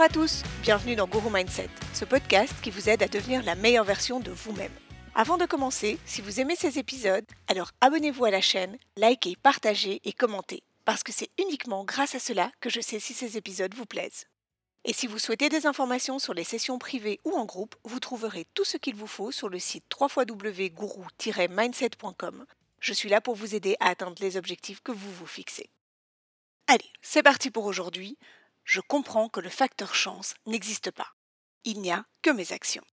Bonjour à tous, bienvenue dans Guru Mindset, ce podcast qui vous aide à devenir la meilleure version de vous-même. Avant de commencer, si vous aimez ces épisodes, alors abonnez-vous à la chaîne, likez, partagez et commentez, parce que c'est uniquement grâce à cela que je sais si ces épisodes vous plaisent. Et si vous souhaitez des informations sur les sessions privées ou en groupe, vous trouverez tout ce qu'il vous faut sur le site www.guru-mindset.com. Je suis là pour vous aider à atteindre les objectifs que vous vous fixez. Allez, c'est parti pour aujourd'hui. Je comprends que le facteur chance n'existe pas. Il n'y a que mes actions.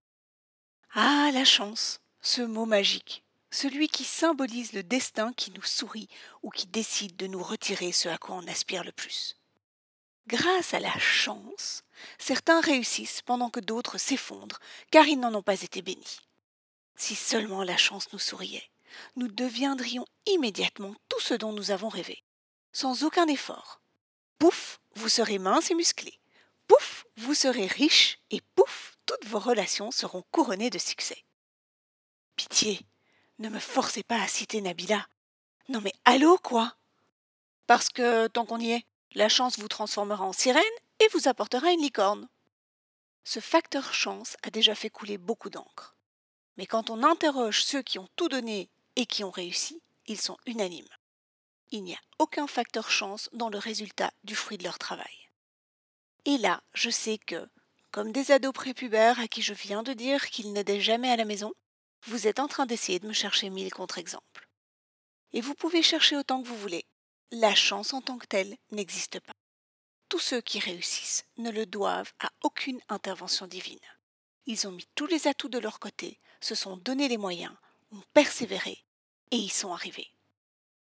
Ah, la chance, ce mot magique, celui qui symbolise le destin qui nous sourit ou qui décide de nous retirer ce à quoi on aspire le plus. Grâce à la chance, certains réussissent pendant que d'autres s'effondrent, car ils n'en ont pas été bénis. Si seulement la chance nous souriait, nous deviendrions immédiatement tout ce dont nous avons rêvé, sans aucun effort. Pouf, vous serez mince et musclé. Pouf, vous serez riche et pouf, toutes vos relations seront couronnées de succès. Pitié, ne me forcez pas à citer Nabila. Non mais allô quoi? Parce que, tant qu'on y est, la chance vous transformera en sirène et vous apportera une licorne. Ce facteur chance a déjà fait couler beaucoup d'encre. Mais quand on interroge ceux qui ont tout donné et qui ont réussi, ils sont unanimes. Il n'y a aucun facteur chance dans le résultat du fruit de leur travail. Et là, je sais que, comme des ados prépubères à qui je viens de dire qu'ils n'aidaient jamais à la maison, vous êtes en train d'essayer de me chercher mille contre-exemples. Et vous pouvez chercher autant que vous voulez. La chance en tant que telle n'existe pas. Tous ceux qui réussissent ne le doivent à aucune intervention divine. Ils ont mis tous les atouts de leur côté, se sont donné les moyens, ont persévéré et y sont arrivés.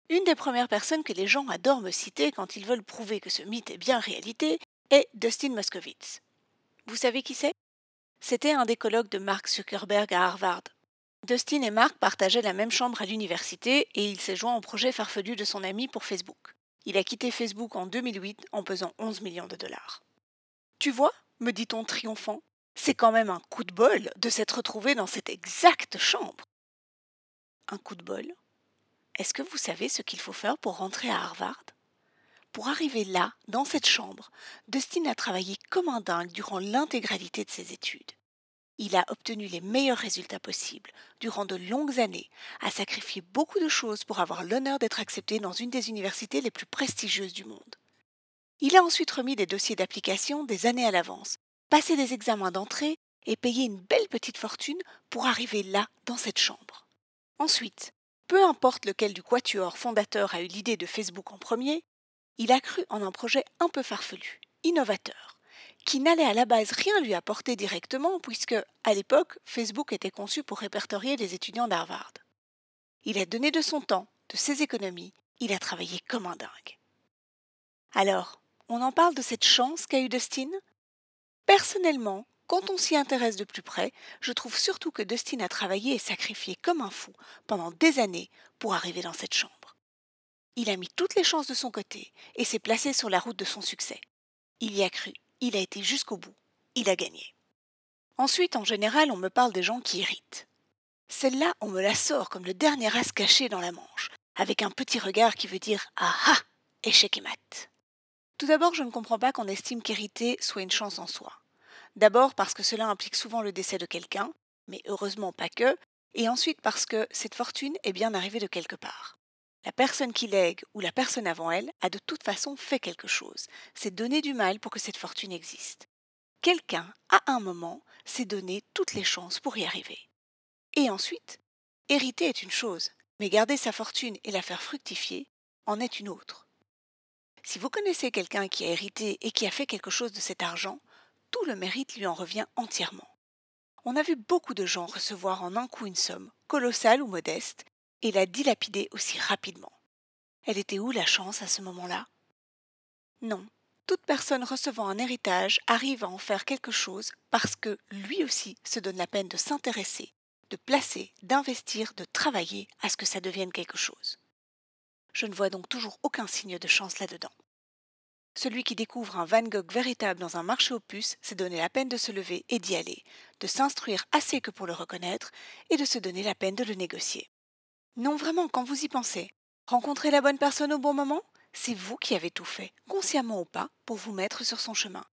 Une des premières personnes que les gens adorent me citer quand ils veulent prouver que ce mythe est bien réalité est Dustin Moskovitz. Vous savez qui c'est? C'était un des colloques de Mark Zuckerberg à Harvard. Dustin et Mark partageaient la même chambre à l'université et il s'est joint au projet farfelu de son ami pour Facebook. Il a quitté Facebook en 2008 en pesant 11 millions de dollars. Tu vois, me dit-on triomphant, c'est quand même un coup de bol de s'être retrouvé dans cette exacte chambre. Un coup de bol? Est-ce que vous savez ce qu'il faut faire pour rentrer à Harvard? Pour arriver là, dans cette chambre, Dustin a travaillé comme un dingue durant l'intégralité de ses études. Il a obtenu les meilleurs résultats possibles durant de longues années, a sacrifié beaucoup de choses pour avoir l'honneur d'être accepté dans une des universités les plus prestigieuses du monde. Il a ensuite remis des dossiers d'application des années à l'avance, passé des examens d'entrée et payé une belle petite fortune pour arriver là, dans cette chambre. Ensuite, peu importe lequel du quatuor fondateur a eu l'idée de Facebook en premier, il a cru en un projet un peu farfelu, innovateur qui n'allait à la base rien lui apporter directement, puisque, à l'époque, Facebook était conçu pour répertorier les étudiants d'Harvard. Il a donné de son temps, de ses économies, il a travaillé comme un dingue. Alors, on en parle de cette chance qu'a eu Dustin? Personnellement, quand on s'y intéresse de plus près, je trouve surtout que Dustin a travaillé et sacrifié comme un fou pendant des années pour arriver dans cette chambre. Il a mis toutes les chances de son côté et s'est placé sur la route de son succès. Il y a cru il a été jusqu'au bout, il a gagné. Ensuite, en général, on me parle des gens qui héritent. Celle-là, on me la sort comme le dernier as caché dans la manche, avec un petit regard qui veut dire Ah ah Échec et mat. Tout d'abord, je ne comprends pas qu'on estime qu'hériter soit une chance en soi. D'abord parce que cela implique souvent le décès de quelqu'un, mais heureusement pas que, et ensuite parce que cette fortune est bien arrivée de quelque part. La personne qui lègue ou la personne avant elle a de toute façon fait quelque chose. C'est donner du mal pour que cette fortune existe. Quelqu'un, à un moment, s'est donné toutes les chances pour y arriver. Et ensuite, hériter est une chose, mais garder sa fortune et la faire fructifier en est une autre. Si vous connaissez quelqu'un qui a hérité et qui a fait quelque chose de cet argent, tout le mérite lui en revient entièrement. On a vu beaucoup de gens recevoir en un coup une somme, colossale ou modeste, et la dilapider aussi rapidement. Elle était où la chance à ce moment-là? Non, toute personne recevant un héritage arrive à en faire quelque chose parce que lui aussi se donne la peine de s'intéresser, de placer, d'investir, de travailler à ce que ça devienne quelque chose. Je ne vois donc toujours aucun signe de chance là-dedans. Celui qui découvre un Van Gogh véritable dans un marché aux puces s'est donné la peine de se lever et d'y aller, de s'instruire assez que pour le reconnaître et de se donner la peine de le négocier. Non, vraiment, quand vous y pensez. Rencontrer la bonne personne au bon moment, c'est vous qui avez tout fait, consciemment ou pas, pour vous mettre sur son chemin.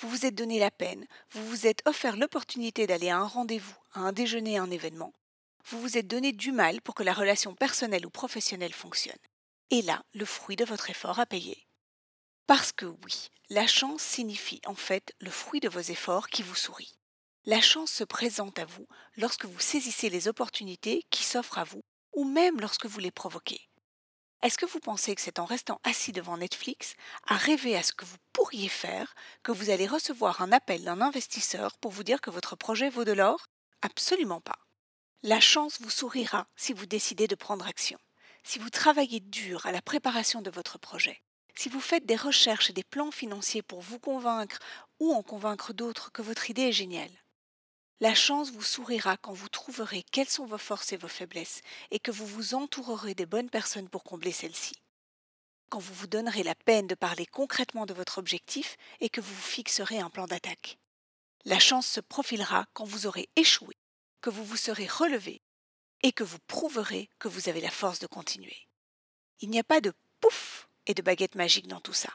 Vous vous êtes donné la peine, vous vous êtes offert l'opportunité d'aller à un rendez-vous, à un déjeuner, à un événement. Vous vous êtes donné du mal pour que la relation personnelle ou professionnelle fonctionne. Et là, le fruit de votre effort a payé. Parce que oui, la chance signifie en fait le fruit de vos efforts qui vous sourit. La chance se présente à vous lorsque vous saisissez les opportunités qui s'offrent à vous ou même lorsque vous les provoquez. Est-ce que vous pensez que c'est en restant assis devant Netflix, à rêver à ce que vous pourriez faire, que vous allez recevoir un appel d'un investisseur pour vous dire que votre projet vaut de l'or? Absolument pas. La chance vous sourira si vous décidez de prendre action, si vous travaillez dur à la préparation de votre projet, si vous faites des recherches et des plans financiers pour vous convaincre ou en convaincre d'autres que votre idée est géniale. La chance vous sourira quand vous trouverez quelles sont vos forces et vos faiblesses et que vous vous entourerez des bonnes personnes pour combler celles-ci. Quand vous vous donnerez la peine de parler concrètement de votre objectif et que vous vous fixerez un plan d'attaque. La chance se profilera quand vous aurez échoué, que vous vous serez relevé et que vous prouverez que vous avez la force de continuer. Il n'y a pas de pouf et de baguette magique dans tout ça.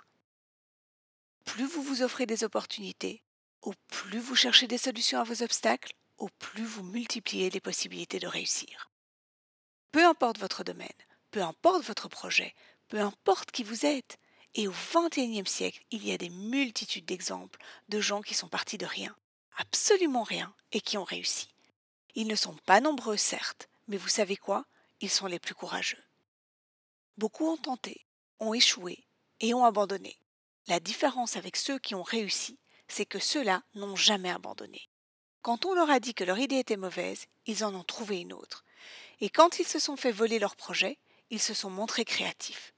Plus vous vous offrez des opportunités, au plus vous cherchez des solutions à vos obstacles, au plus vous multipliez les possibilités de réussir. Peu importe votre domaine, peu importe votre projet, peu importe qui vous êtes, et au XXIe siècle, il y a des multitudes d'exemples de gens qui sont partis de rien, absolument rien, et qui ont réussi. Ils ne sont pas nombreux, certes, mais vous savez quoi? Ils sont les plus courageux. Beaucoup ont tenté, ont échoué et ont abandonné. La différence avec ceux qui ont réussi, c'est que ceux-là n'ont jamais abandonné. Quand on leur a dit que leur idée était mauvaise, ils en ont trouvé une autre. Et quand ils se sont fait voler leur projet, ils se sont montrés créatifs.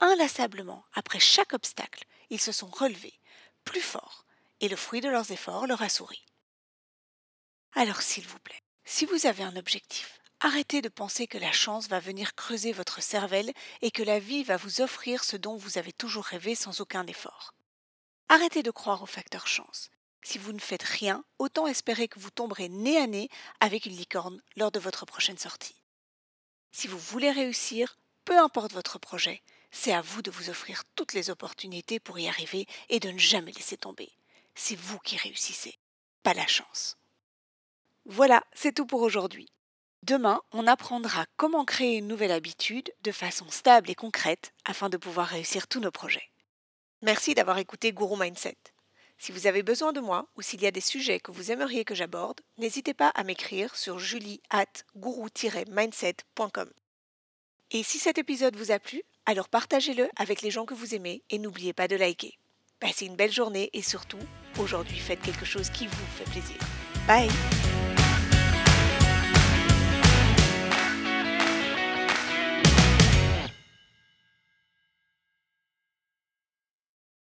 Inlassablement, après chaque obstacle, ils se sont relevés, plus forts, et le fruit de leurs efforts leur a souri. Alors s'il vous plaît, si vous avez un objectif, arrêtez de penser que la chance va venir creuser votre cervelle et que la vie va vous offrir ce dont vous avez toujours rêvé sans aucun effort. Arrêtez de croire au facteur chance. Si vous ne faites rien, autant espérer que vous tomberez nez à nez avec une licorne lors de votre prochaine sortie. Si vous voulez réussir, peu importe votre projet, c'est à vous de vous offrir toutes les opportunités pour y arriver et de ne jamais laisser tomber. C'est vous qui réussissez, pas la chance. Voilà, c'est tout pour aujourd'hui. Demain, on apprendra comment créer une nouvelle habitude de façon stable et concrète afin de pouvoir réussir tous nos projets. Merci d'avoir écouté Guru Mindset. Si vous avez besoin de moi ou s'il y a des sujets que vous aimeriez que j'aborde, n'hésitez pas à m'écrire sur julie at mindsetcom Et si cet épisode vous a plu, alors partagez-le avec les gens que vous aimez et n'oubliez pas de liker. Passez une belle journée et surtout, aujourd'hui faites quelque chose qui vous fait plaisir. Bye